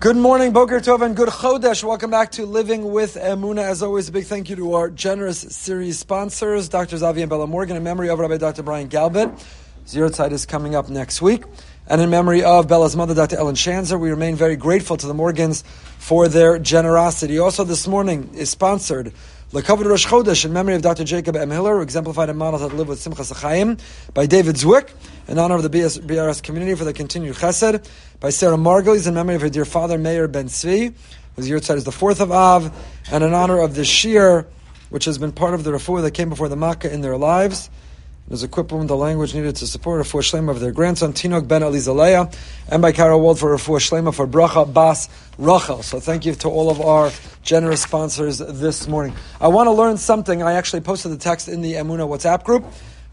Good morning, Boker Tov, and good Chodesh. Welcome back to Living with Emuna. As always, a big thank you to our generous series sponsors, Dr. Zavi and Bella Morgan, in memory of Rabbi Dr. Brian Galbet. Zero Tide is coming up next week. And in memory of Bella's mother, Dr. Ellen Shanzer, we remain very grateful to the Morgans for their generosity. Also, this morning is sponsored Lekavod Rosh Chodesh in memory of Dr. Jacob M. Hiller, exemplified a model to live with Simcha Sachayim, by David Zwick, in honor of the BS, BRS community for the continued chesed, by Sarah Margulies in memory of her dear father, Meir Ben Tzvi, whose year is the 4th of Av, and in honor of the Shiur, which has been part of the refuah that came before the Makkah in their lives was equipped with the language needed to support Refuah Shlema of their grandson, Tinok Ben Elizalea, and by Carol Wald for Refuah Shlema for Bracha Bas Rachel. So thank you to all of our generous sponsors this morning. I want to learn something. I actually posted the text in the Emuna WhatsApp group.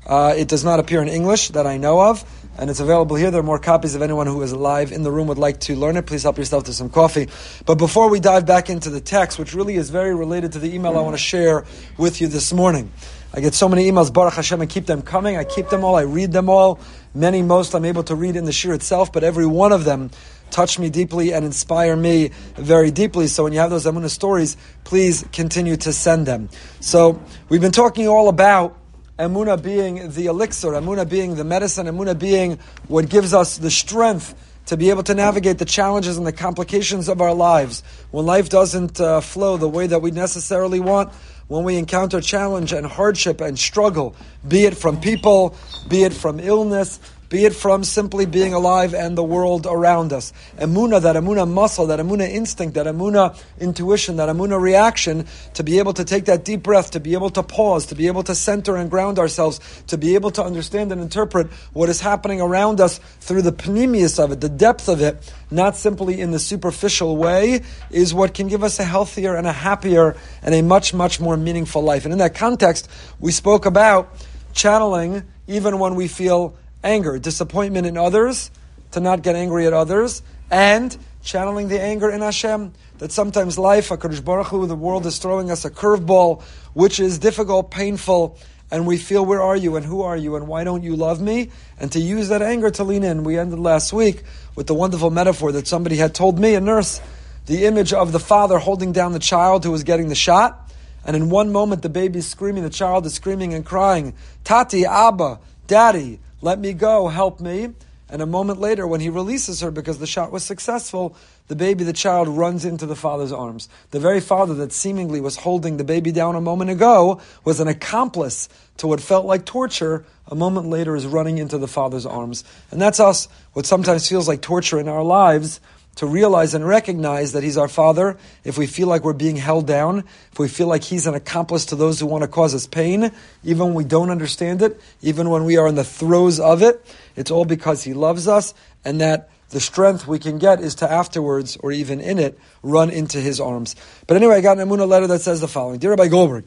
Uh, it does not appear in English that I know of, and it's available here. There are more copies if anyone who is live in the room would like to learn it. Please help yourself to some coffee. But before we dive back into the text, which really is very related to the email I want to share with you this morning. I get so many emails, Baruch Hashem, I keep them coming. I keep them all. I read them all. Many, most I'm able to read in the shiur itself, but every one of them touch me deeply and inspire me very deeply. So when you have those Amunah stories, please continue to send them. So we've been talking all about Amuna being the elixir, Amuna being the medicine, Amuna being what gives us the strength to be able to navigate the challenges and the complications of our lives. When life doesn't uh, flow the way that we necessarily want, when we encounter challenge and hardship and struggle, be it from people, be it from illness, be it from simply being alive and the world around us. Emuna, that emuna muscle, that emuna instinct, that emuna intuition, that emuna reaction, to be able to take that deep breath, to be able to pause, to be able to center and ground ourselves, to be able to understand and interpret what is happening around us through the pnimiyus of it, the depth of it, not simply in the superficial way, is what can give us a healthier and a happier and a much, much more meaningful life. And in that context, we spoke about channeling even when we feel anger, disappointment in others, to not get angry at others, and channeling the anger in Hashem. That sometimes life, HaKadosh Baruch Hu, the world is throwing us a curveball, which is difficult, painful, and we feel, where are you, and who are you, and why don't you love me? And to use that anger to lean in. We ended last week with the wonderful metaphor that somebody had told me, a nurse, the image of the father holding down the child who was getting the shot. And in one moment, the baby is screaming, the child is screaming and crying, Tati, Abba, Daddy, let me go, help me. And a moment later, when he releases her because the shot was successful, the baby, the child, runs into the father's arms. The very father that seemingly was holding the baby down a moment ago was an accomplice to what felt like torture. A moment later, is running into the father's arms. And that's us, what sometimes feels like torture in our lives to realize and recognize that He's our Father, if we feel like we're being held down, if we feel like He's an accomplice to those who want to cause us pain, even when we don't understand it, even when we are in the throes of it, it's all because He loves us, and that the strength we can get is to afterwards, or even in it, run into His arms. But anyway, I got an Amunah letter that says the following Dear Rabbi Goldberg,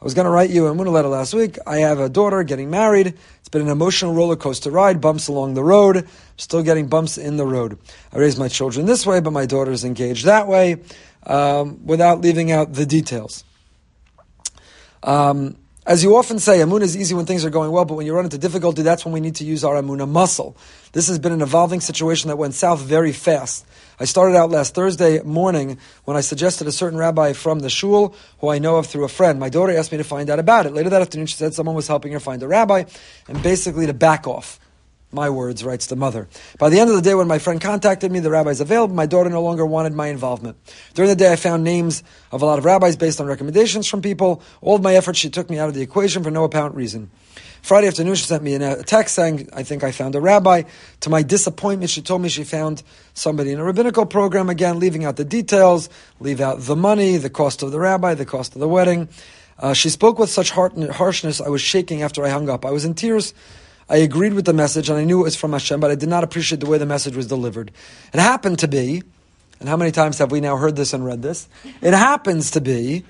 I was going to write you a Muna letter last week. I have a daughter getting married. It's been an emotional roller coaster ride, bumps along the road, still getting bumps in the road. I raised my children this way, but my daughter is engaged that way, um, without leaving out the details. Um, as you often say, Amunah is easy when things are going well, but when you run into difficulty, that's when we need to use our Amunah muscle. This has been an evolving situation that went south very fast. I started out last Thursday morning when I suggested a certain rabbi from the shul who I know of through a friend. My daughter asked me to find out about it. Later that afternoon, she said someone was helping her find a rabbi and basically to back off. My words, writes the mother. By the end of the day, when my friend contacted me, the rabbi's available. My daughter no longer wanted my involvement. During the day, I found names of a lot of rabbis based on recommendations from people. All of my efforts, she took me out of the equation for no apparent reason. Friday afternoon, she sent me a text saying, I think I found a rabbi. To my disappointment, she told me she found somebody in a rabbinical program, again, leaving out the details, leave out the money, the cost of the rabbi, the cost of the wedding. Uh, she spoke with such harshness, I was shaking after I hung up. I was in tears. I agreed with the message and I knew it was from Hashem, but I did not appreciate the way the message was delivered. It happened to be, and how many times have we now heard this and read this? It happens to be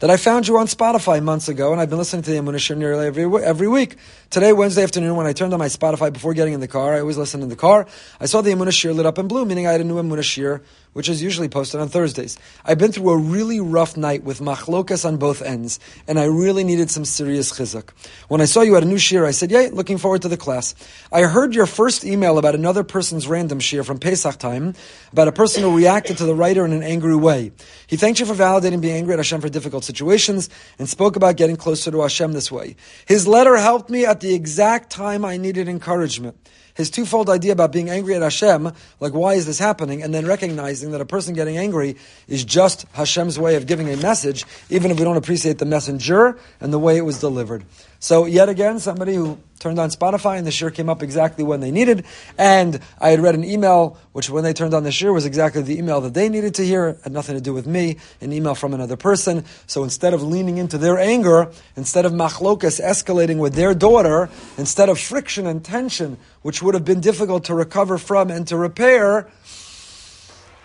that I found you on Spotify months ago, and I've been listening to the Emunah Shiur nearly every, every week. Today, Wednesday afternoon, when I turned on my Spotify before getting in the car, I always listen in the car, I saw the Emunah Shiur lit up in blue, meaning I had a new Emunah Shiur which is usually posted on Thursdays. I've been through a really rough night with machlokas on both ends, and I really needed some serious chizuk. When I saw you at a new shiur, I said, yay, looking forward to the class. I heard your first email about another person's random shiur from Pesach time, about a person who reacted to the writer in an angry way. He thanked you for validating being angry at Hashem for difficult situations, and spoke about getting closer to Hashem this way. His letter helped me at the exact time I needed encouragement his twofold idea about being angry at Hashem, like why is this happening, and then recognizing that a person getting angry is just Hashem's way of giving a message, even if we don't appreciate the messenger and the way it was delivered. So yet again, somebody who turned on Spotify and the shiur came up exactly when they needed. And I had read an email, which when they turned on the shiur was exactly the email that they needed to hear, had nothing to do with me, an email from another person. So instead of leaning into their anger, instead of machlokas escalating with their daughter, instead of friction and tension, which would have been difficult to recover from and to repair,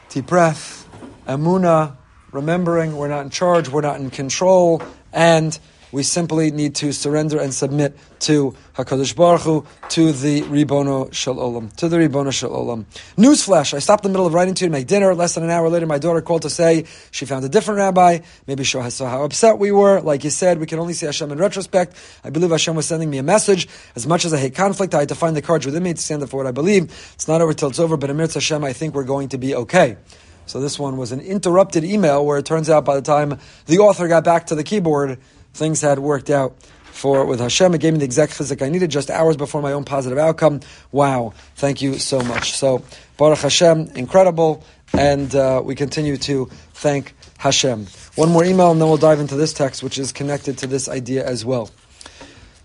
deep breath, amuna, remembering we're not in charge, we're not in control, and we simply need to surrender and submit to Hakadosh Baruch Hu, to the Ribono Shel Olam, to the Ribono Shel Olam. Newsflash: I stopped in the middle of writing to you to make dinner. Less than an hour later, my daughter called to say she found a different rabbi. Maybe she saw how upset we were. Like you said, we can only see Hashem in retrospect. I believe Hashem was sending me a message. As much as I hate conflict, I had to find the courage within me to stand up for what I believe. It's not over till it's over, but Amir Hashem, I think we're going to be okay. So this one was an interrupted email where it turns out by the time the author got back to the keyboard, things had worked out for with Hashem. It gave me the exact chizuk I needed just hours before my own positive outcome. Wow! Thank you so much. So Baruch Hashem, incredible, and uh, we continue to thank Hashem. One more email, and then we'll dive into this text, which is connected to this idea as well.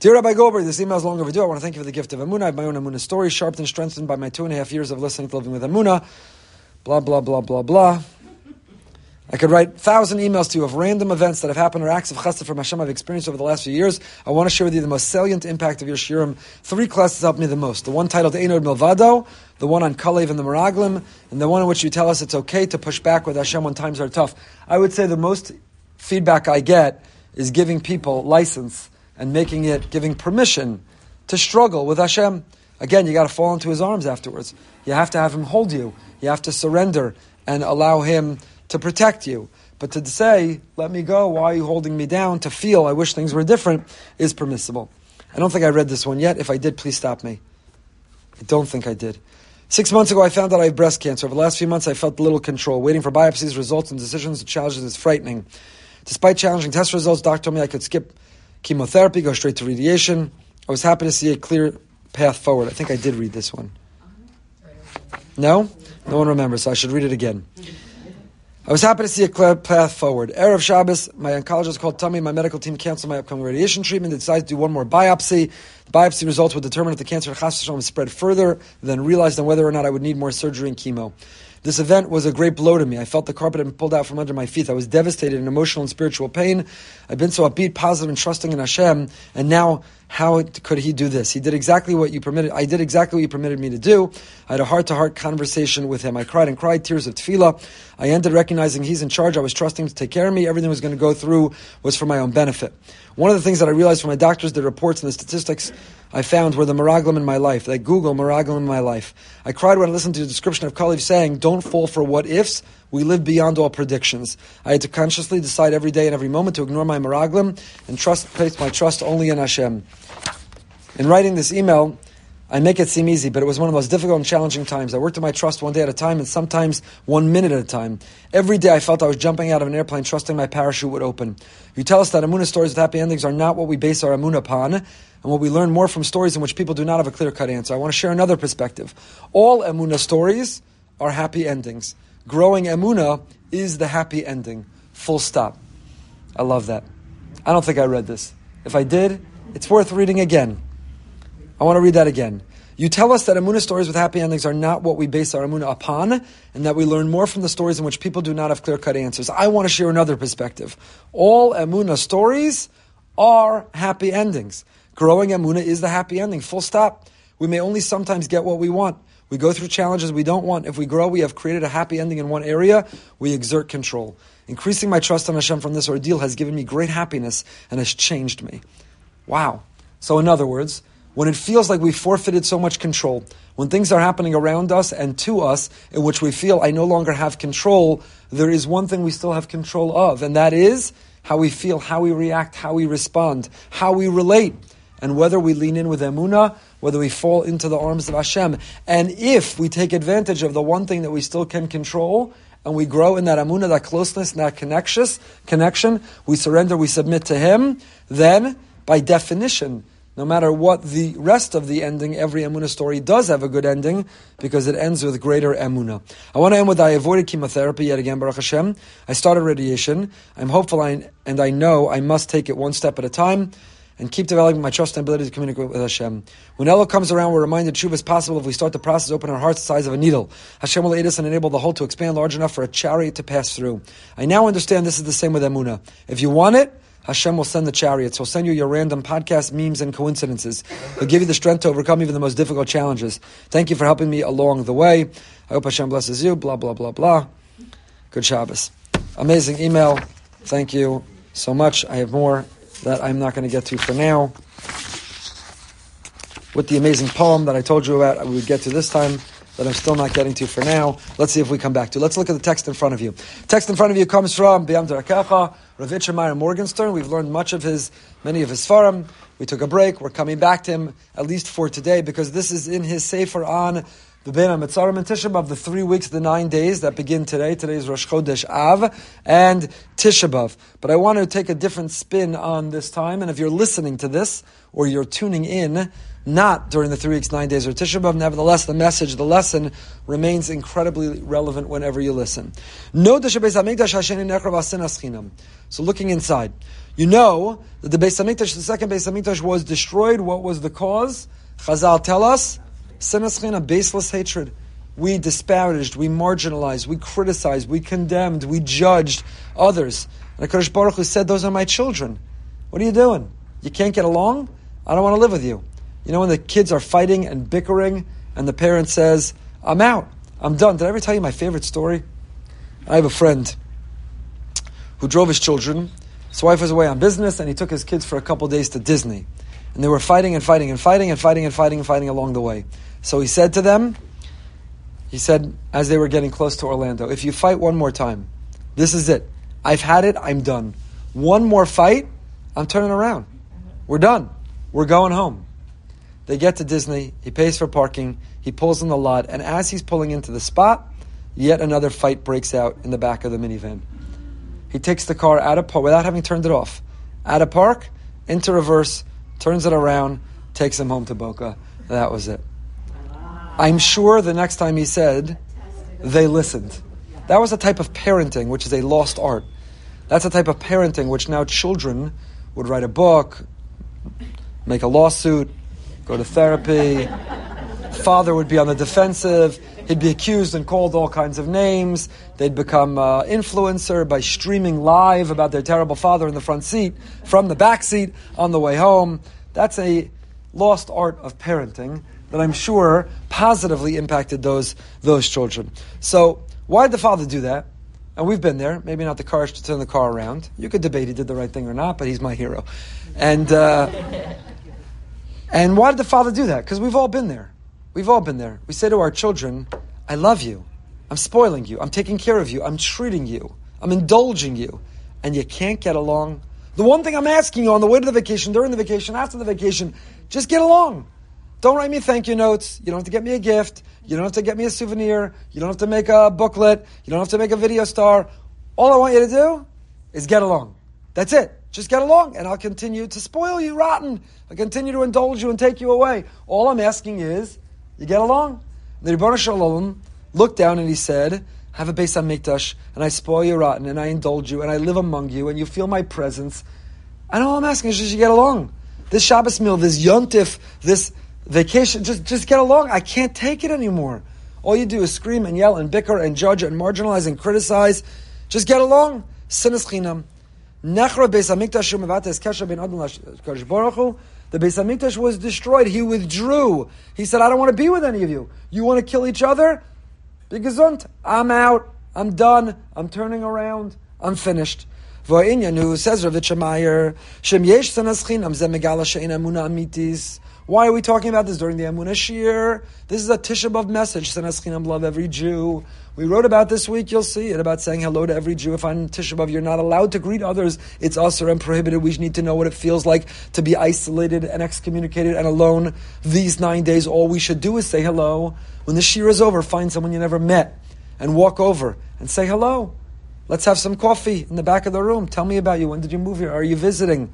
Dear Rabbi Goldberg, this email is long overdue. I want to thank you for the gift of Amunah. I have my own Amunah story, sharpened and strengthened by my two and a half years of listening to Living with Emunah. Blah, blah, blah, blah, blah. I could write thousand emails to you of random events that have happened or acts of chesed from Hashem I've experienced over the last few years. I want to share with you the most salient impact of your shiurim. Three classes helped me the most. The one titled Ein Od Milvado, the one on Kalev and the Meraglim, and the one in which you tell us it's okay to push back with Hashem when times are tough. I would say the most feedback I get is giving people license and making it, giving permission to struggle with Hashem. Again, you got to fall into His arms afterwards. You have to have Him hold you. You have to surrender and allow Him to protect you. But to say, let me go, why are you holding me down? To feel, I wish things were different, is permissible. I don't think I read this one yet. If I did, please stop me. I don't think I did. Six months ago, I found out I have breast cancer. Over the last few months, I felt little control. Waiting for biopsies, results, and decisions, the challenges is frightening. Despite challenging test results, doctor told me I could skip chemotherapy, go straight to radiation. I was happy to see a clear path forward. I think I did read this one. No? No one remembers, so I should read it again. I was happy to see a clear path forward. Erev Shabbos, my oncologist called Tummy, my medical team canceled my upcoming radiation treatment. They decided to do one more biopsy. The biopsy results would determine if the cancer had spread further, then realized on whether or not I would need more surgery and chemo. This event was a great blow to me. I felt the carpet had been pulled out from under my feet. I was devastated in emotional and spiritual pain. I've been so upbeat, positive, and trusting in Hashem, and now how could he do this? He did exactly what you permitted. I did exactly what you permitted me to do. I had a heart-to-heart conversation with him. I cried and cried tears of tefillah. I ended recognizing he's in charge. I was trusting to take care of me. Everything was going to go through was for my own benefit. One of the things that I realized from my doctors, the reports and the statistics I found were the Meraglim in my life. They Google Meraglim in my life. I cried when I listened to the description of Kalev saying, don't fall for what ifs. We live beyond all predictions. I had to consciously decide every day and every moment to ignore my Meraglim and trust, place my trust only in Hashem. In writing this email, I make it seem easy, but it was one of the most difficult and challenging times. I worked on my trust one day at a time and sometimes one minute at a time. Every day I felt I was jumping out of an airplane trusting my parachute would open. You tell us that Amunah stories with happy endings are not what we base our Amunah upon, and what we learn more from stories in which people do not have a clear cut answer. I want to share another perspective. All Amunah stories are happy endings. Growing Amunah is the happy ending. Full stop. I love that. I don't think I read this. If I did, it's worth reading again. I want to read that again. You tell us that Amunah stories with happy endings are not what we base our Amunah upon, and that we learn more from the stories in which people do not have clear cut answers. I want to share another perspective. All Amunah stories are happy endings. Growing Amunah is the happy ending, full stop. We may only sometimes get what we want. We go through challenges we don't want. If we grow, we have created a happy ending in one area, we exert control. Increasing my trust on Hashem from this ordeal has given me great happiness and has changed me. Wow. So, in other words, when it feels like we forfeited so much control, when things are happening around us and to us in which we feel I no longer have control, there is one thing we still have control of, and that is how we feel, how we react, how we respond, how we relate, and whether we lean in with emuna, whether we fall into the arms of Hashem. And if we take advantage of the one thing that we still can control, and we grow in that amuna, that closeness, and that connection, we surrender, we submit to Him, then, by definition, no matter what the rest of the ending, every Emuna story does have a good ending because it ends with greater Emuna. I want to end with I avoided chemotherapy yet again, Baruch Hashem. I started radiation. I'm hopeful I, and I know I must take it one step at a time and keep developing my trust and ability to communicate with Hashem. When Elul comes around, we're reminded Tshuva is possible if we start the process, open our hearts the size of a needle. Hashem will aid us and enable the hole to expand large enough for a chariot to pass through. I now understand this is the same with Emuna. If you want it, Hashem will send the chariots. He'll send you your random podcast memes and coincidences. He'll give you the strength to overcome even the most difficult challenges. Thank you for helping me along the way. I hope Hashem blesses you. Blah, blah, blah, blah. Good Shabbos. Amazing email. Thank you so much. I have more that I'm not going to get to for now. With the amazing poem that I told you about, we would get to this time that I'm still not getting to for now. Let's see if we come back to. Let's look at the text in front of you. Text in front of you comes from B'yam Darakecha, Rav Meyer Morgenstern. We've learned much of his, many of his farim. We took a break. We're coming back to him, at least for today, because this is in his Sefer on the Ben HaMetzarim and Tisha B'Av, the three weeks, the nine days that begin today. Today is Rosh Chodesh Av and Tisha B'Av. But I want to take a different spin on this time, and if you're listening to this, or you're tuning in, not during the three weeks, nine days, or Tisha B'Av. Nevertheless, the message, the lesson remains incredibly relevant whenever you listen. So looking inside, you know that the Beis Hamikdash, the second Beis Hamikdash, was destroyed. What was the cause? Chazal tell us, a baseless hatred. We disparaged, we marginalized, we criticized, we condemned, we judged others. And the HaKadosh Baruch Hu said, those are my children. What are you doing? You can't get along? I don't want to live with you. You know when the kids are fighting and bickering and the parent says, I'm out, I'm done. Did I ever tell you my favorite story? I have a friend who drove his children. His wife was away on business and he took his kids for a couple days to Disney. And they were fighting and fighting and fighting and fighting and fighting and fighting along the way. So he said to them, he said, as they were getting close to Orlando, if you fight one more time, this is it. I've had it, I'm done. One more fight, I'm turning around. We're done. We're going home. They get to Disney. He pays for parking. He pulls in the lot, and as he's pulling into the spot, yet another fight breaks out in the back of the minivan. He takes the car out of park without having turned it off, out of park, into reverse, turns it around, takes him home to Boca. That was it. I'm sure the next time he said, they listened. That was a type of parenting which is a lost art. That's a type of parenting which now children would write a book, make a lawsuit, go to therapy. Father would be on the defensive. He'd be accused and called all kinds of names. They'd become uh, influencer by streaming live about their terrible father in the front seat from the back seat on the way home. That's a lost art of parenting that I'm sure positively impacted those those children. So why did the father do that? And we've been there. Maybe not the courage to turn the car around. You could debate he did the right thing or not, but he's my hero. And uh, and why did the father do that? Because we've all been there. We've all been there. We say to our children, I love you. I'm spoiling you. I'm taking care of you. I'm treating you. I'm indulging you. And you can't get along. The one thing I'm asking you on the way to the vacation, during the vacation, after the vacation, just get along. Don't write me thank you notes. You don't have to get me a gift. You don't have to get me a souvenir. You don't have to make a booklet. You don't have to make a video star. All I want you to do is get along. That's it. Just get along, and I'll continue to spoil you rotten. I'll continue to indulge you and take you away. All I'm asking is, you get along. The Ribono Shel Olam looked down and he said, have a Beis HaMikdash, and I spoil you rotten, and I indulge you, and I live among you, and you feel my presence. And all I'm asking is just you get along. This Shabbos meal, this yontif, this vacation, just, just get along. I can't take it anymore. All you do is scream and yell and bicker and judge and marginalize and criticize. Just get along. Chinam. Nechra Beis Hamikdash Mevates Kesha. The Beis Hamikdash was destroyed. He withdrew. He said, "I don't want to be with any of you. You want to kill each other? Be gesund. I'm out. I'm done. I'm turning around. I'm finished." Says Shem Yesh Sinas Chinam Megala Amuna Amitis. Why are we talking about this during the Emunah Shiur? This is a Tisha B'Av message. Sinas Chinam, love every Jew. We wrote about this week, you'll see it, about saying hello to every Jew. If on Tisha B'Av you're not allowed to greet others, it's usher and prohibited. We need to know what it feels like to be isolated and excommunicated and alone these nine days. All we should do is say hello. When the Shiur is over, find someone you never met and walk over and say hello. Let's have some coffee in the back of the room. Tell me about you. When did you move here? Are you visiting?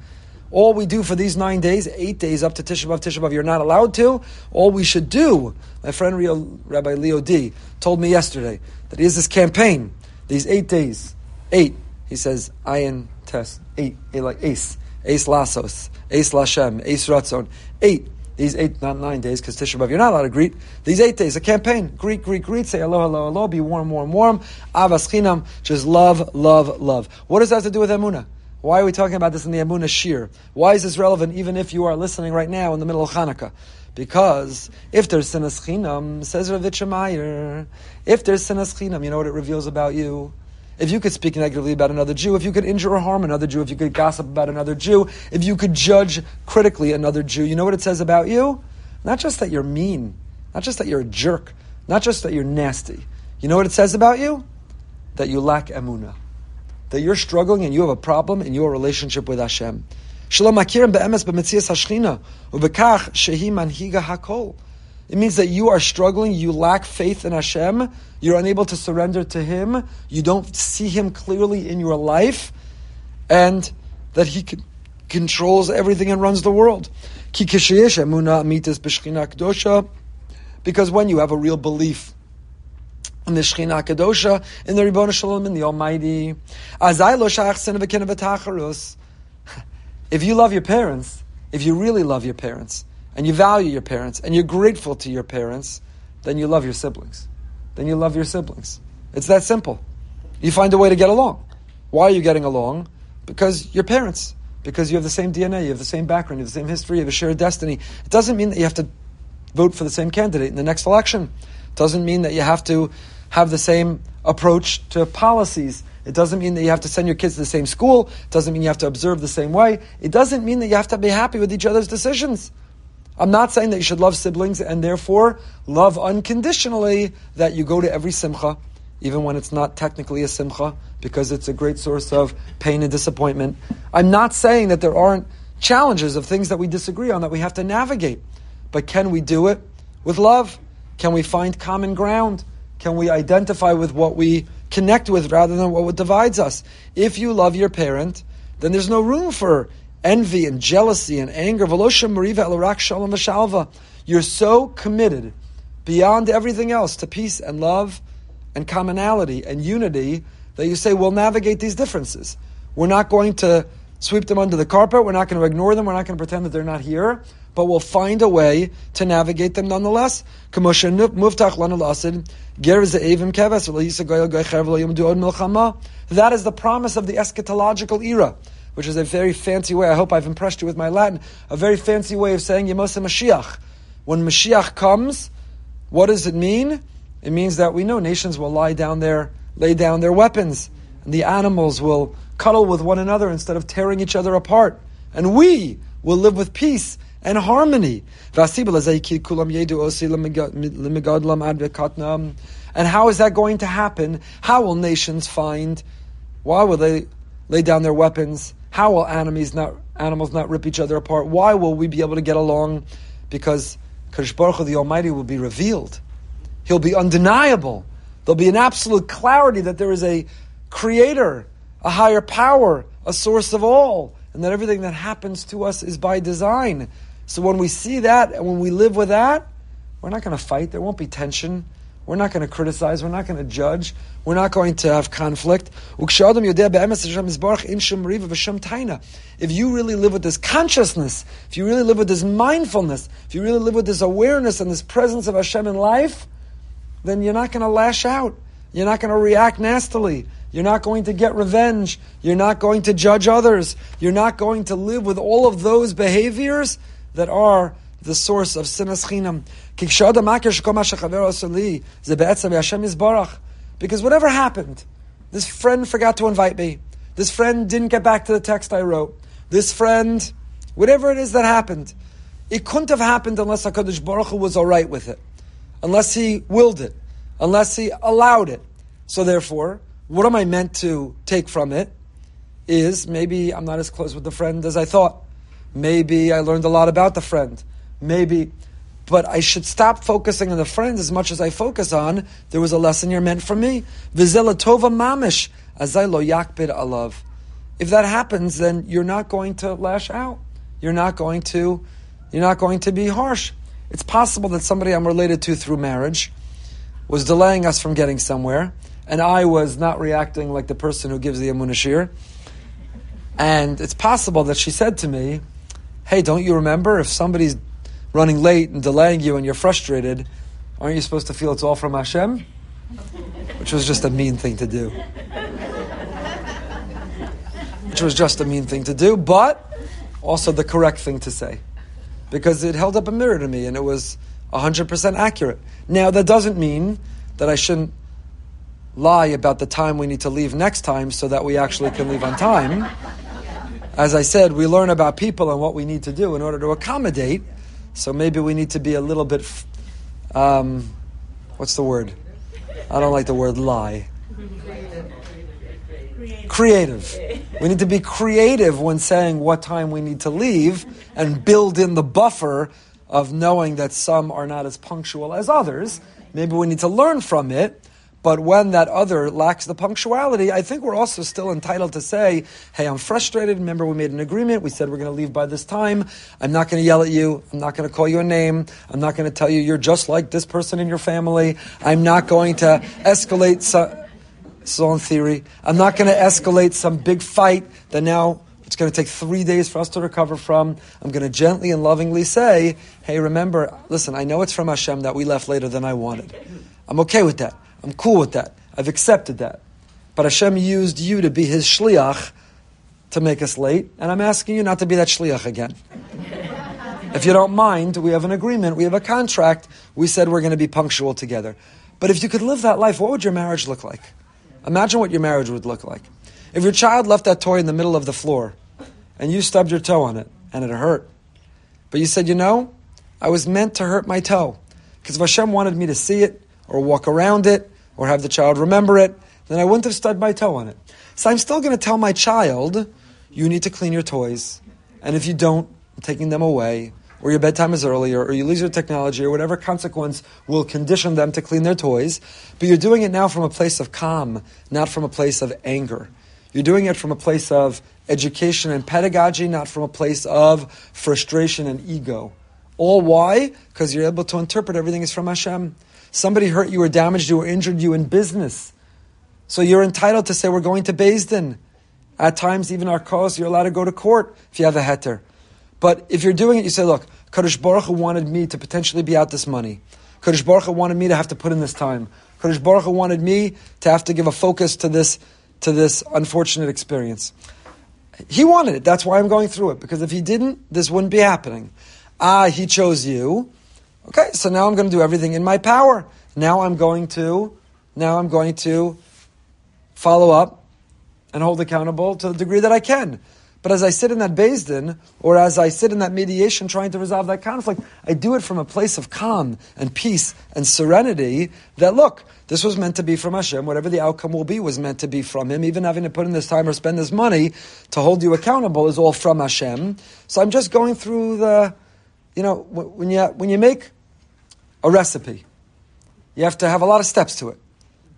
All we do for these nine days, eight days up to Tisha B'Av, Tisha B'Av, you're not allowed to. All we should do, my friend Rabbi Leo D told me yesterday that he has this campaign, these eight days, eight. He says, ayin test, eight, eight like ace, ace lasos, ace lashem, ace ratzon, eight. These eight, not nine days, because Tisha B'Av, you're not allowed to greet. These eight days, a campaign. Greet, greet, greet. Say hello, hello, hello. Be warm, warm, warm. Avas chinam. Just love, love, love. What does that have to do with Emunah? Why are we talking about this in the Amunah Shiur? Why is this relevant even if you are listening right now in the middle of Hanukkah? Because if there's sinas chinam, says Rav Meyer, if there's sinas chinam, you know what it reveals about you? If you could speak negatively about another Jew, if you could injure or harm another Jew, if you could gossip about another Jew, if you could judge critically another Jew, you know what it says about you? Not just that you're mean, not just that you're a jerk, not just that you're nasty. You know what it says about you? That you lack emunah that you're struggling and you have a problem in your relationship with Hashem. It means that you are struggling, you lack faith in Hashem, you're unable to surrender to Him, you don't see Him clearly in your life, and that He controls everything and runs the world. Because when you have a real belief in the Shechina Kedosha, in the Ribono Shel Olam, in the Almighty. If you love your parents, if you really love your parents, and you value your parents, and you're grateful to your parents, then you love your siblings. Then you love your siblings. It's that simple. You find a way to get along. Why are you getting along? Because your parents. Because you have the same DNA, you have the same background, you have the same history, you have a shared destiny. It doesn't mean that you have to vote for the same candidate in the next election. It doesn't mean that you have to have the same approach to policies. It doesn't mean that you have to send your kids to the same school. It doesn't mean you have to observe the same way. It doesn't mean that you have to be happy with each other's decisions. I'm not saying that you should love siblings and therefore love unconditionally that you go to every simcha, even when it's not technically a simcha, because it's a great source of pain and disappointment. I'm not saying that there aren't challenges of things that we disagree on that we have to navigate. But can we do it with love? Can we find common ground? Can we identify with what we connect with rather than what divides us? If you love your parent, then there's no room for envy and jealousy and anger. You're so committed beyond everything else to peace and love and commonality and unity that you say, we'll navigate these differences. We're not going to sweep them under the carpet. We're not going to ignore them. We're not going to pretend that they're not here. But we'll find a way to navigate them nonetheless. That is the promise of the eschatological era, which is a very fancy way. I hope I've impressed you with my Latin. A very fancy way of saying Yemose Mashiach. When Mashiach comes, what does it mean? It means that we know nations will lie down there, lay down their weapons, and the animals will cuddle with one another instead of tearing each other apart. And we will live with peace and harmony. And how is that going to happen? How will nations find? Why will they lay down their weapons? How will enemies not, animals not rip each other apart? Why will we be able to get along? Because Kadosh Baruch Hu, the Almighty, will be revealed. He'll be undeniable. There'll be an absolute clarity that there is a creator, a higher power, a source of all, and that everything that happens to us is by design. So when we see that and when we live with that, we're not going to fight. There won't be tension. We're not going to criticize. We're not going to judge. We're not going to have conflict. If you really live with this consciousness, if you really live with this mindfulness, if you really live with this awareness and this presence of Hashem in life, then you're not going to lash out. You're not going to react nastily. You're not going to get revenge. You're not going to judge others. You're not going to live with all of those behaviors that are the source of sinas chinam. Because whatever happened, this friend forgot to invite me. This friend didn't get back to the text I wrote. This friend, whatever it is that happened, It couldn't have happened unless HaKadosh Baruch Hu was all right with it, unless He willed it, unless He allowed it. So therefore, what am I meant to take from it? Is maybe I'm not as close with the friend as I thought. Maybe I learned a lot about the friend. Maybe, but I should stop focusing on the friend as much as I focus on there was a lesson you're meant for me. Vizela tova mamish azay lo yakbid alav. If that happens, then you're not going to lash out. You're not going to, you're not going to be harsh. It's possible that somebody I'm related to through marriage was delaying us from getting somewhere, and I was not reacting like the person who gives the amunashir. And it's possible that she said to me, Hey, don't you remember if somebody's running late and delaying you and you're frustrated, aren't you supposed to feel it's all from Hashem? Which was just a mean thing to do. Which was just a mean thing to do, but also the correct thing to say. Because it held up a mirror to me and it was 100% accurate. Now, that doesn't mean that I shouldn't lie about the time we need to leave next time so that we actually can leave on time. As I said, we learn about people and what we need to do in order to accommodate. So maybe we need to be a little bit, um, what's the word? I don't like the word lie. Creative. We need to be creative when saying what time we need to leave and build in the buffer of knowing that some are not as punctual as others. Maybe we need to learn from it but when that other lacks the punctuality, I think we're also still entitled to say, hey, I'm frustrated. Remember, we made an agreement. We said we're going to leave by this time. I'm not going to yell at you. I'm not going to call you a name. I'm not going to tell you you're just like this person in your family. I'm not going to escalate some, so in theory. I'm not going to escalate some big fight that now it's going to take three days for us to recover from. I'm going to gently and lovingly say, hey, remember, listen, I know it's from Hashem that we left later than I wanted. I'm okay with that. I'm cool with that. I've accepted that. But Hashem used you to be His shliach to make us late, and I'm asking you not to be that shliach again. if you don't mind, we have an agreement, we have a contract. We said we're going to be punctual together. But if you could live that life, what would your marriage look like? Imagine what your marriage would look like. If your child left that toy in the middle of the floor and you stubbed your toe on it and it hurt, but you said, you know, I was meant to hurt my toe because if Hashem wanted me to see it or walk around it or have the child remember it, then I wouldn't have stubbed my toe on it. So I'm still going to tell my child, you need to clean your toys. And if you don't, I'm taking them away, or your bedtime is earlier, or you lose your technology, or whatever consequence will condition them to clean their toys. But you're doing it now from a place of calm, not from a place of anger. You're doing it from a place of education and pedagogy, not from a place of frustration and ego. All why? Because you're able to interpret everything is from Hashem. Somebody hurt you or damaged you or injured you in business. So you're entitled to say, we're going to Din. At times, even arkaos, you're allowed to go to court if you have a heter. But if you're doing it, you say, look, Kadosh Baruch Hu wanted me to potentially be out this money. Kadosh Baruch Hu wanted me to have to put in this time. Kadosh Baruch Hu wanted me to have to give a focus to this, to this unfortunate experience. He wanted it. That's why I'm going through it. Because if he didn't, this wouldn't be happening. Ah, he chose you. Okay, so now I'm going to do everything in my power. Now I'm going to, now I'm going to follow up and hold accountable to the degree that I can. But as I sit in that Din, or as I sit in that mediation trying to resolve that conflict, I do it from a place of calm and peace and serenity that, look, this was meant to be from Hashem. Whatever the outcome will be was meant to be from Him. Even having to put in this time or spend this money to hold you accountable is all from Hashem. So I'm just going through the, you know, when you, when you make a recipe. You have to have a lot of steps to it.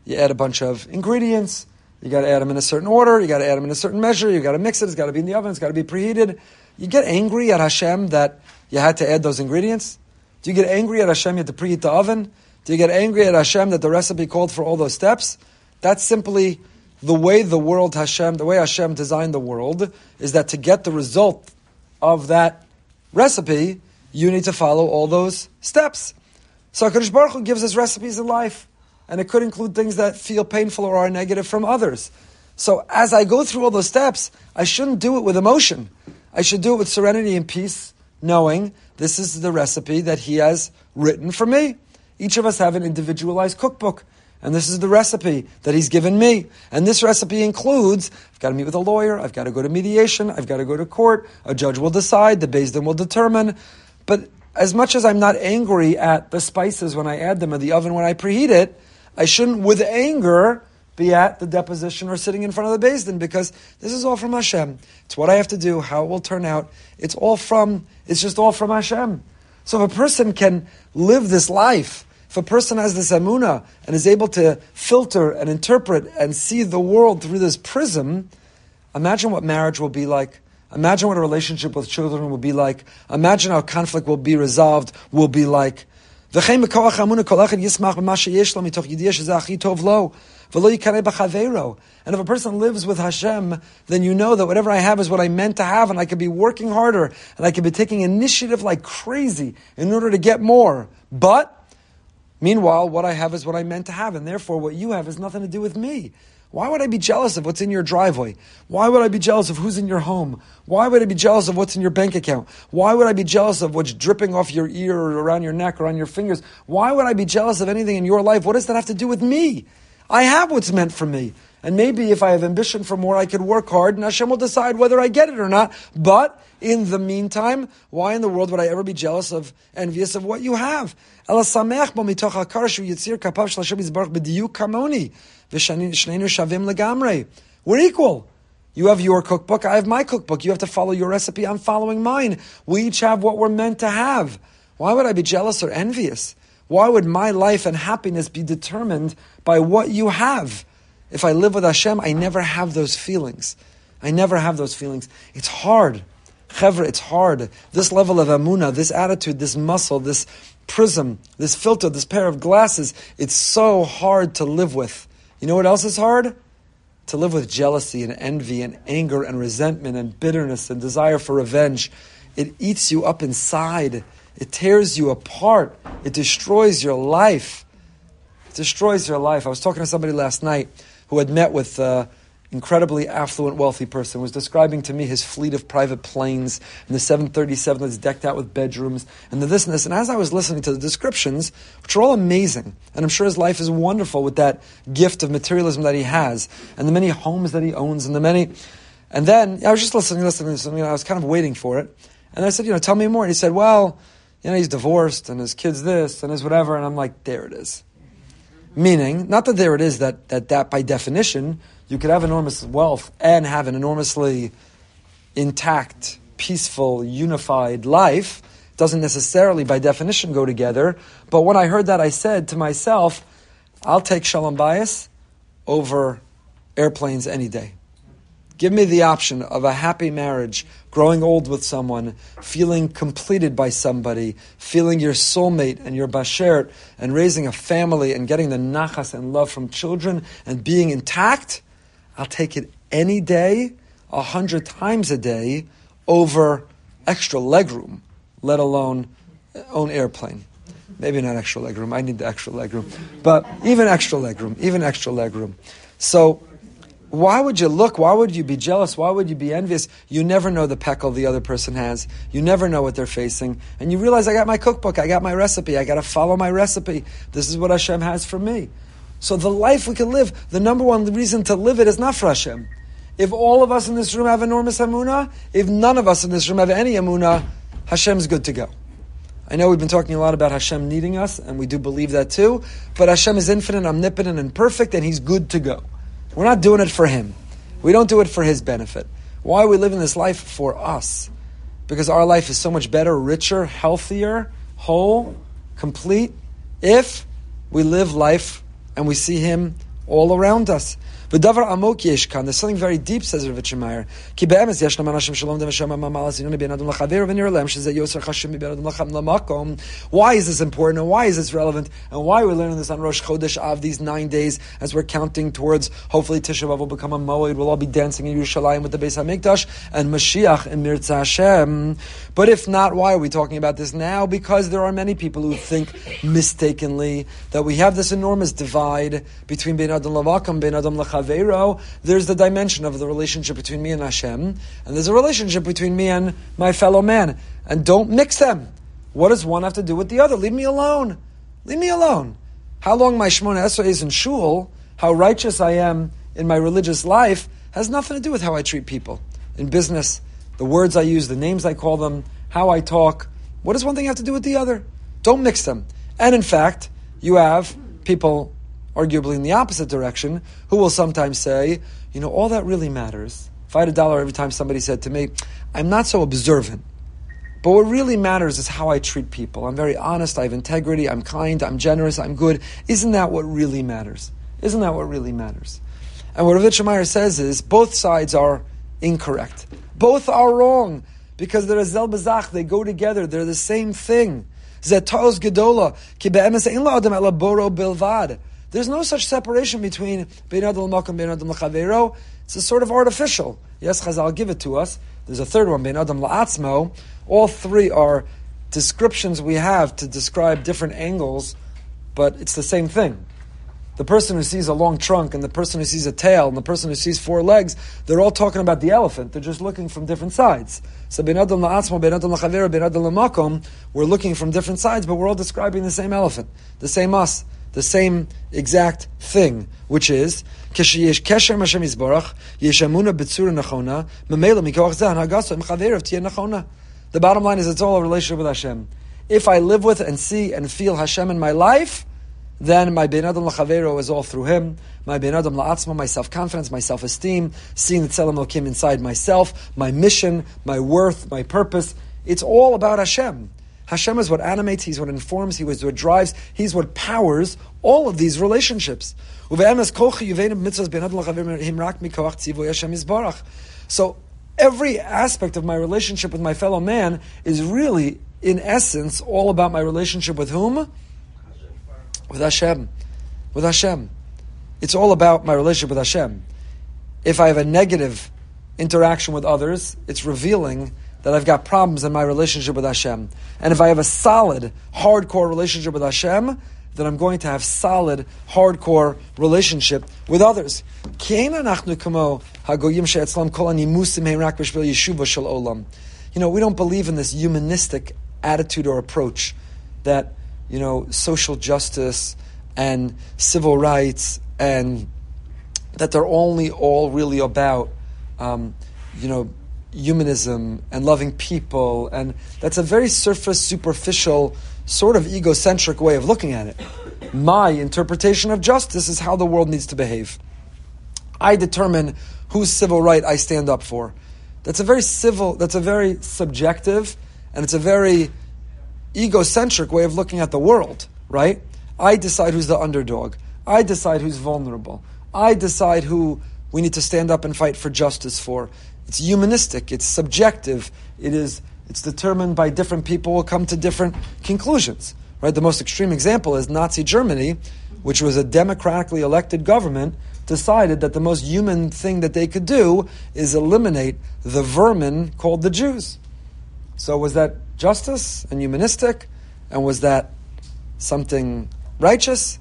You add a bunch of ingredients. You got to add them in a certain order. You got to add them in a certain measure. You got to mix it. It's got to be in the oven. It's got to be preheated. You get angry at Hashem that you had to add those ingredients. Do you get angry at Hashem you had to preheat the oven? Do you get angry at Hashem that the recipe called for all those steps? That's simply the way the world Hashem, the way Hashem designed the world, is that to get the result of that recipe, you need to follow all those steps. So HaKadosh Baruch Hu gives us recipes in life, and it could include things that feel painful or are negative from others. So as I go through all those steps, I shouldn't do it with emotion. I should do it with serenity and peace, knowing this is the recipe that He has written for me. Each of us have an individualized cookbook. And this is the recipe that he's given me. And this recipe includes I've got to meet with a lawyer, I've got to go to mediation, I've got to go to court, a judge will decide, the Din will determine. But as much as I'm not angry at the spices when I add them in the oven when I preheat it, I shouldn't, with anger, be at the deposition or sitting in front of the Beis Din because this is all from Hashem. It's what I have to do, how it will turn out. It's all from, it's just all from Hashem. So if a person can live this life, if a person has this amuna and is able to filter and interpret and see the world through this prism, imagine what marriage will be like. Imagine what a relationship with children will be like. Imagine how conflict will be resolved, will be like. And if a person lives with Hashem, then you know that whatever I have is what I meant to have, and I could be working harder, and I could be taking initiative like crazy in order to get more. But, meanwhile, what I have is what I meant to have, and therefore what you have has nothing to do with me. Why would I be jealous of what's in your driveway? Why would I be jealous of who's in your home? Why would I be jealous of what's in your bank account? Why would I be jealous of what's dripping off your ear or around your neck or on your fingers? Why would I be jealous of anything in your life? What does that have to do with me? I have what's meant for me. And maybe if I have ambition for more, I could work hard and Hashem will decide whether I get it or not. But in the meantime, why in the world would I ever be jealous of, envious of what you have? We're equal. You have your cookbook, I have my cookbook. You have to follow your recipe, I'm following mine. We each have what we're meant to have. Why would I be jealous or envious? Why would my life and happiness be determined by what you have? If I live with Hashem, I never have those feelings. I never have those feelings. It's hard. Chevra, it's hard. This level of amuna, this attitude, this muscle, this prism, this filter, this pair of glasses, it's so hard to live with. You know what else is hard? To live with jealousy and envy and anger and resentment and bitterness and desire for revenge. It eats you up inside. It tears you apart. It destroys your life. It destroys your life. I was talking to somebody last night who had met with uh, incredibly affluent, wealthy person, was describing to me his fleet of private planes and the 737 that's decked out with bedrooms and the this and this. And as I was listening to the descriptions, which are all amazing, and I'm sure his life is wonderful with that gift of materialism that he has, and the many homes that he owns, and the many. And then I was just listening, listening, listening. You know, I was kind of waiting for it. And I said, you know, tell me more. And he said, well, you know, he's divorced and his kid's this and his whatever. And I'm like, there it is. Meaning, not that there it is that, that that by definition you could have enormous wealth and have an enormously intact, peaceful, unified life. Doesn't necessarily, by definition, go together. But when I heard that, I said to myself, I'll take Shalom Bayis over airplanes any day. Give me the option of a happy marriage, growing old with someone, feeling completed by somebody, feeling your soulmate and your bashert, and raising a family and getting the nachas and love from children and being intact I'll take it any day, a hundred times a day, over extra legroom, let alone uh, own airplane. Maybe not extra legroom. I need the extra legroom, but even extra legroom, even extra legroom. So, why would you look? Why would you be jealous? Why would you be envious? You never know the peckle the other person has. You never know what they're facing, and you realize I got my cookbook, I got my recipe, I got to follow my recipe. This is what Hashem has for me. So the life we can live, the number one reason to live it is not for Hashem. If all of us in this room have enormous amuna, if none of us in this room have any amuna, Hashem's good to go. I know we've been talking a lot about Hashem needing us, and we do believe that too, but Hashem is infinite, omnipotent, and perfect, and He's good to go. We're not doing it for Him. We don't do it for His benefit. Why are we living this life for us? Because our life is so much better, richer, healthier, whole, complete, if we live life and we see him all around us. There's something very deep, says Rav lamakom. Why is this important and why is this relevant and why are we learning this on Rosh Chodesh of these nine days as we're counting towards hopefully Tisha B'av will become a Moed. We'll all be dancing in Yerushalayim with the Beis Hamikdash and Mashiach in Mirza Hashem. But if not, why are we talking about this now? Because there are many people who think mistakenly that we have this enormous divide between Ben Adam LaMakom, Ben Adam Lacham Chavero, there's the dimension of the relationship between me and Hashem, and there's a relationship between me and my fellow man. And don't mix them. What does one have to do with the other? Leave me alone. Leave me alone. How long my Shemona Esrei is in shul, how righteous I am in my religious life, has nothing to do with how I treat people. In business, the words I use, the names I call them, how I talk, What does one thing have to do with the other? Don't mix them. And in fact, you have people arguably in the opposite direction who will sometimes say, you know, all that really matters. If I had a dollar every time somebody said to me, I'm not so observant. But what really matters is how I treat people. I'm very honest, I have integrity, I'm kind, I'm generous, I'm good. Isn't that what really matters? Isn't that what really matters? And what Rav Meyer says is both sides are incorrect. Both are wrong because they're a zel bezach, they go together, they're the same thing. Zetos gedola, ki be'emes ein la'adam ela boro bilvad. There's no such separation between bein adam l'makom, bein adam l'chavero. It's a sort of artificial. Yes, Chazal give it to us. There's a third one, bein adam la'atzmo. All three are descriptions we have to describe different angles, but it's the same thing The person who sees a long trunk and the person who sees a tail and the person who sees four legs, they're all talking about the elephant. They're just looking from different sides. So ben adam la'atzmo, ben adam la'chavera, ben adam la'makom, we're looking from different sides, but we're all describing the same elephant, the same us, the same exact thing, which is, כשיש קשר מהשם יזברך, יש אמונה בצורה נכונה, ממילא מכוח זה הנהגתו עם חבריו תהיה נכונה. The bottom line is it's all a relationship with Hashem. If I live with and see and feel Hashem in my life, then my ben adam lachavero is all through him. My ben adam la'atzma, my self confidence, my self esteem, seeing the tzelem Elokim inside myself, my mission, my worth, my purpose. It's all about Hashem. Hashem is what animates, He's what informs, He is what drives, He's what powers all of these relationships. So every aspect of my relationship with my fellow man is really, in essence, all about my relationship with whom? With Hashem. With Hashem. It's all about my relationship with Hashem. If I have a negative interaction with others, it's revealing that I've got problems in my relationship with Hashem. And if I have a solid, hardcore relationship with Hashem, then I'm going to have solid, hardcore relationship with others. You know, we don't believe in this humanistic attitude or approach that you know, social justice and civil rights, and that they're only all really about, um, you know, humanism and loving people, and that's a very surface, superficial, sort of egocentric way of looking at it. My interpretation of justice is how the world needs to behave. I determine whose civil right I stand up for. That's a very civil, that's a very subjective, and it's a very egocentric way of looking at the world, right? I decide who's the underdog. I decide who's vulnerable. I decide who we need to stand up and fight for justice for. It's humanistic, it's subjective, it is it's determined by different people will come to different conclusions. Right? The most extreme example is Nazi Germany, which was a democratically elected government, decided that the most human thing that they could do is eliminate the vermin called the Jews. So was that justice and humanistic? And was that something righteous?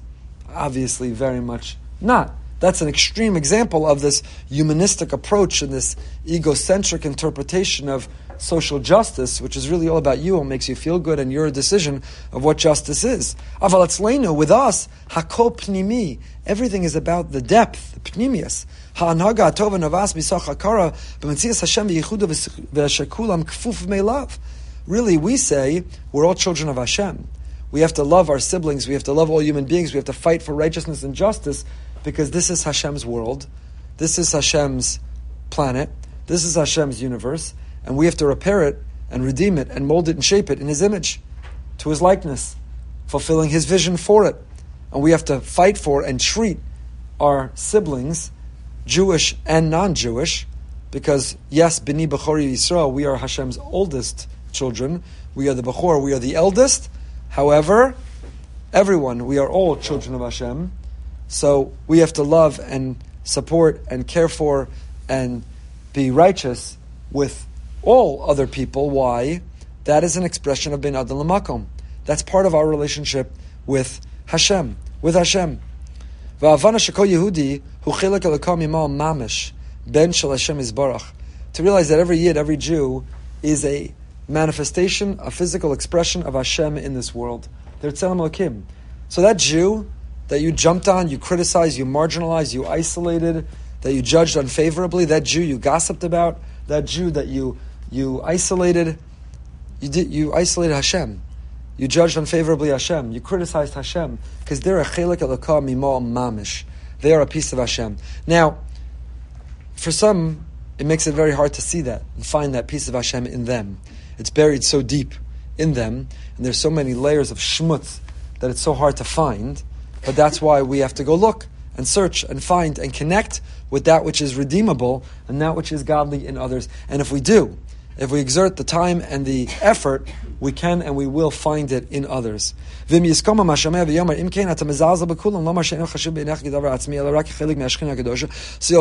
Obviously, very much not. That's an extreme example of this humanistic approach and this egocentric interpretation of social justice, which is really all about you and makes you feel good and your decision of what justice is. Avalatzleinu, with us, hakol pnimi, everything is about the depth, the pnimiyus. Ha'anhaga atova navas misach hakara, b'metzias Hashem v'yichuda v'shekulam kfuf me'lav. Really, we say we're all children of Hashem. We have to love our siblings. We have to love all human beings. We have to fight for righteousness and justice because this is Hashem's world. This is Hashem's planet. This is Hashem's universe. And we have to repair it and redeem it and mold it and shape it in His image, to His likeness, fulfilling His vision for it. And we have to fight for and treat our siblings, Jewish and non Jewish, because yes, Bini Bechori Yisrael, we are Hashem's oldest children. We are the Bechor, we are the eldest. However, everyone, we are all children of Hashem. So we have to love and support and care for and be righteous with all other people. Why? That is an expression of Ben Adam Lamakom. That's part of our relationship with Hashem. With Hashem. Va'avana shekol Yehudi hu chilek imal mamish ben shel Hashem izbarach. To realize that every Yid, every Jew, is a manifestation, a physical expression of Hashem in this world. They're Tzelem Elokim. So that Jew that you jumped on, you criticized, you marginalized, you isolated, that you judged unfavorably, that Jew you gossiped about, that Jew that you you isolated, you did you isolated Hashem. You judged unfavorably Hashem. You criticized Hashem because they're a chelik elokah mimo mamish. They are a piece of Hashem. Now, for some, it makes it very hard to see that and find that piece of Hashem in them. It's buried so deep in them, and there's so many layers of schmutz that it's so hard to find. But that's why we have to go look and search and find and connect with that which is redeemable and that which is godly in others. And if we do, if we exert the time and the effort, we can and we will find it in others. So you'll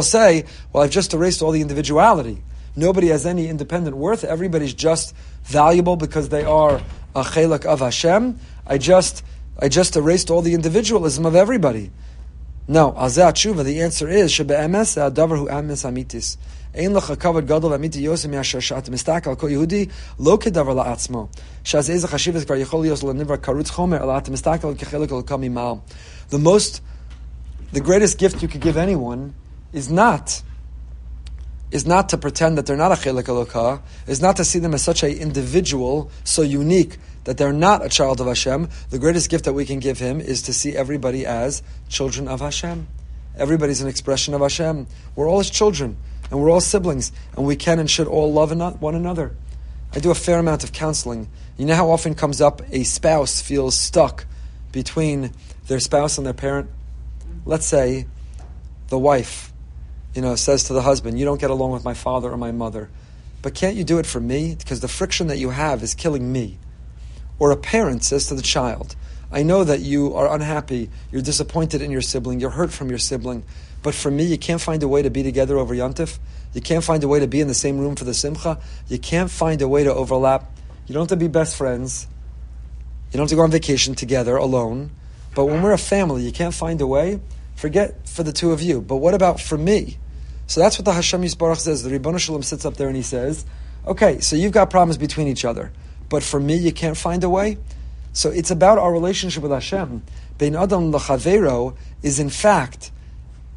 say, well, I've just erased all the individuality. Nobody has any independent worth. Everybody's just valuable because they are a chelik of Hashem. I just, I just erased all the individualism of everybody. No, azeh tshuva. The answer is hu amitis. Ein lecha kavod gadol v'amiti yosem yasher shat mistak al ko Yehudi lo kedavar la'atzmo. Shaz chashivas kvar yos karutz chomer mistak al kechelik al. The most, the greatest gift you could give anyone is not is not to pretend that they're not a chelik elokah, is not to see them as such an individual, so unique that they're not a child of Hashem. The greatest gift that we can give him is to see everybody as children of Hashem. Everybody's an expression of Hashem. We're all his children, and we're all siblings, and we can and should all love one another. I do a fair amount of counseling. You know how often comes up a spouse feels stuck between their spouse and their parent? Let's say the wife you know, says to the husband, You don't get along with my father or my mother. But can't you do it for me? Because the friction that you have is killing me. Or a parent says to the child, I know that you are unhappy, you're disappointed in your sibling, you're hurt from your sibling, but for me, you can't find a way to be together over Yontif. You can't find a way to be in the same room for the Simcha. You can't find a way to overlap. You don't have to be best friends. You don't have to go on vacation together alone. But when we're a family, you can't find a way. Forget for the two of you. But what about for me? So that's what the Hashem Yisbarach says. The Ribono Shel Olam sits up there and he says, okay, so you've got problems between each other, but for me, you can't find a way. So it's about our relationship with Hashem. Bein Adam Lachavero is in fact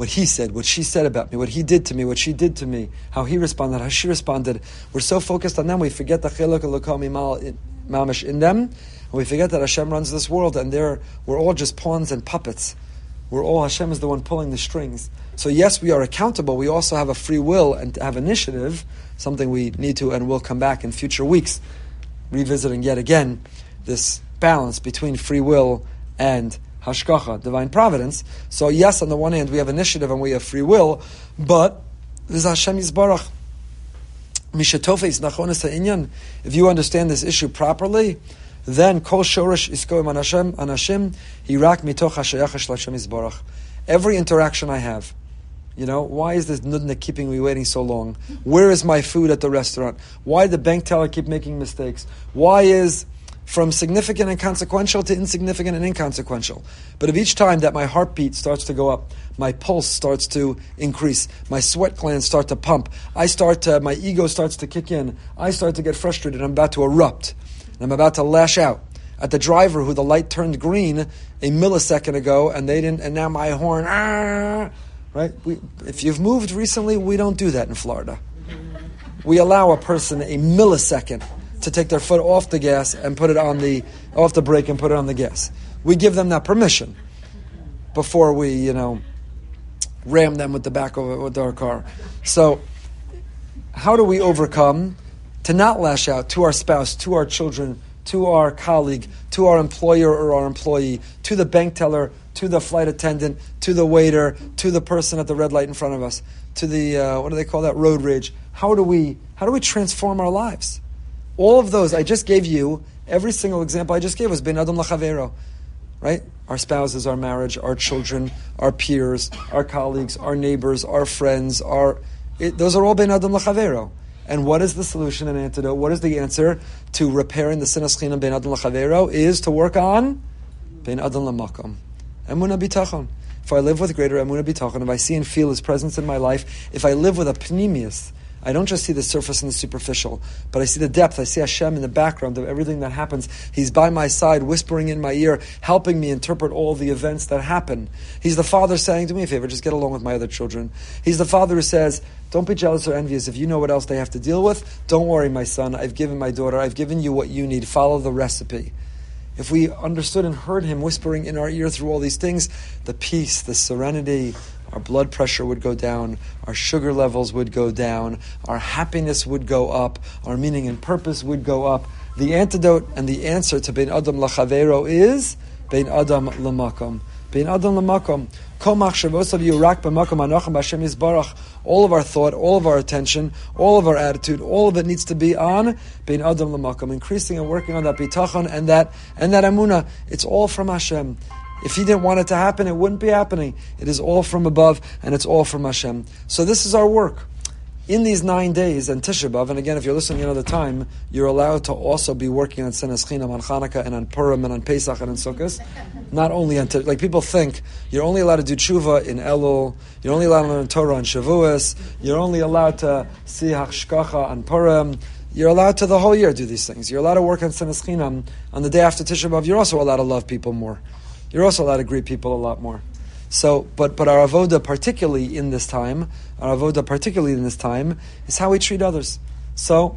what he said, what she said about me, what he did to me, what she did to me, how he responded, how she responded. We're so focused on them, we forget the chiluk mamish in them, and we forget that Hashem runs this world, and we're all just pawns and puppets. We're all Hashem is the one pulling the strings. So yes, we are accountable. We also have a free will and have initiative, something we need to and will come back in future weeks, revisiting yet again this balance between free will and hashgacha, divine providence. So yes, on the one hand we have initiative and we have free will, but this Hashem Yisbarach. If you understand this issue properly, then kol shorish iskoim anashim anashim hirak mitoch hashayach Hashem izbarach. Every interaction I have, you know, why is this nudna keeping me waiting so long? Where is my food at the restaurant? Why did the bank teller keep making mistakes? Why is from significant and consequential to insignificant and inconsequential. But if each time that my heartbeat starts to go up, my pulse starts to increase, my sweat glands start to pump, I start to, my ego starts to kick in, I start to get frustrated, I'm about to erupt. and I'm about to lash out at the driver who the light turned green a millisecond ago, and they didn't, and now my horn, ah, right? We, if you've moved recently, we don't do that in Florida. We allow a person a millisecond to take their foot off the gas and put it on the off the brake and put it on the gas. We give them that permission before we, you know, ram them with the back of with our car. So, how do we overcome? to not lash out to our spouse, to our children, to our colleague, to our employer or our employee, to the bank teller, to the flight attendant, to the waiter, to the person at the red light in front of us, to the uh, what do they call that road rage? How do we how do we transform our lives? All of those I just gave you. Every single example I just gave was ben adam lachavero, right? Our spouses, our marriage, our children, our peers, our colleagues, our neighbors, our friends. Our it, those are all ben adam lachavero. And what is the solution and antidote? What is the answer to repairing the sinas chinam ben adam lachavero? Is to work on ben adam lamakom. Emuna bitachon. If I live with greater emuna bitachon, if I see and feel His presence in my life, if I live with a pnimiyus, I don't just see the surface and the superficial, but I see the depth. I see Hashem in the background of everything that happens. He's by my side, whispering in my ear, helping me interpret all the events that happen. He's the father saying, Do me a favor, just get along with my other children. He's the father who says, Don't be jealous or envious. If you know what else they have to deal with, don't worry, my son. I've given my daughter, I've given you what you need. Follow the recipe. If we understood and heard him whispering in our ear through all these things, the peace, the serenity, our blood pressure would go down, our sugar levels would go down, our happiness would go up, our meaning and purpose would go up. The antidote and the answer to Bein Adam Lachavero is Bein Adam Lamakom. Bein Adam Lamakom. All of our thought, all of our attention, all of our attitude, all of it needs to be on Bein Adam Lamakom, increasing and working on that bitachon and that and that amuna. It's all from Hashem. If he didn't want it to happen, it wouldn't be happening. It is all from above, and it's all from Hashem. So this is our work. In these nine days and Tisha B'Av, and again, if you're listening another time, you're allowed to also be working on Sinas Chinam, on Chanukah, and on Purim, and on Pesach, and on Sukkot. Not only on, like people think, you're only allowed to do tshuva in Elul, you're only allowed to learn Torah on Shavuos, you're only allowed to see Hashgacha on Purim, you're allowed to the whole year do these things. You're allowed to work on Sinas Chinam on the day after Tisha B'Av. You're also allowed to love people more you're also allowed to greet people a lot more. So, but but our avoda, particularly in this time, our avoda, particularly in this time, is how we treat others. So,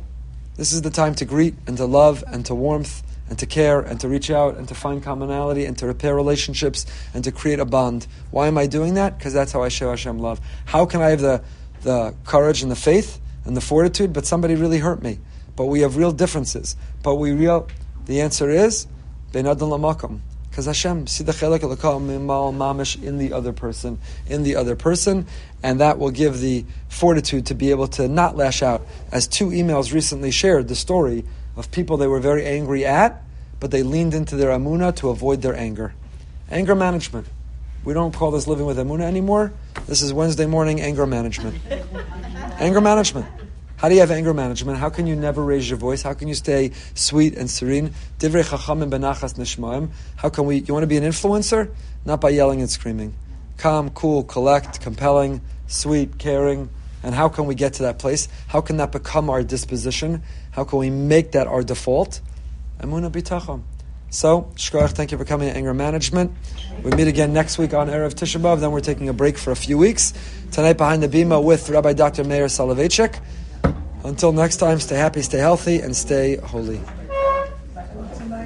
this is the time to greet and to love and to warmth and to care and to reach out and to find commonality and to repair relationships and to create a bond. Why am I doing that? Because that's how I show Hashem love. How can I have the the courage and the faith and the fortitude, but somebody really hurt me? But we have real differences. But we real. The answer is ben adam lamakom. Because Hashem, see the chelek mamish in the other person, in the other person, and that will give the fortitude to be able to not lash out. As two emails recently shared the story of people they were very angry at, but they leaned into their amuna to avoid their anger. Anger management. We don't call this living with amuna anymore. This is Wednesday morning anger management. anger management. How do you have anger management? How can you never raise your voice? How can you stay sweet and serene? Divrei chachamim benachas nishmaim. How can we? You want to be an influencer? Not by yelling and screaming. Calm, cool, collect, compelling, sweet, caring. And how can we get to that place? How can that become our disposition? How can we make that our default? Emuna bitachon. So, Shkoyach, thank you for coming to Anger Management. We meet again next week on Erev Tisha B'Av, then we're taking a break for a few weeks. Tonight behind the Bima with Rabbi Dr. Meir Soloveichik. Until next time, stay happy, stay healthy, and stay holy.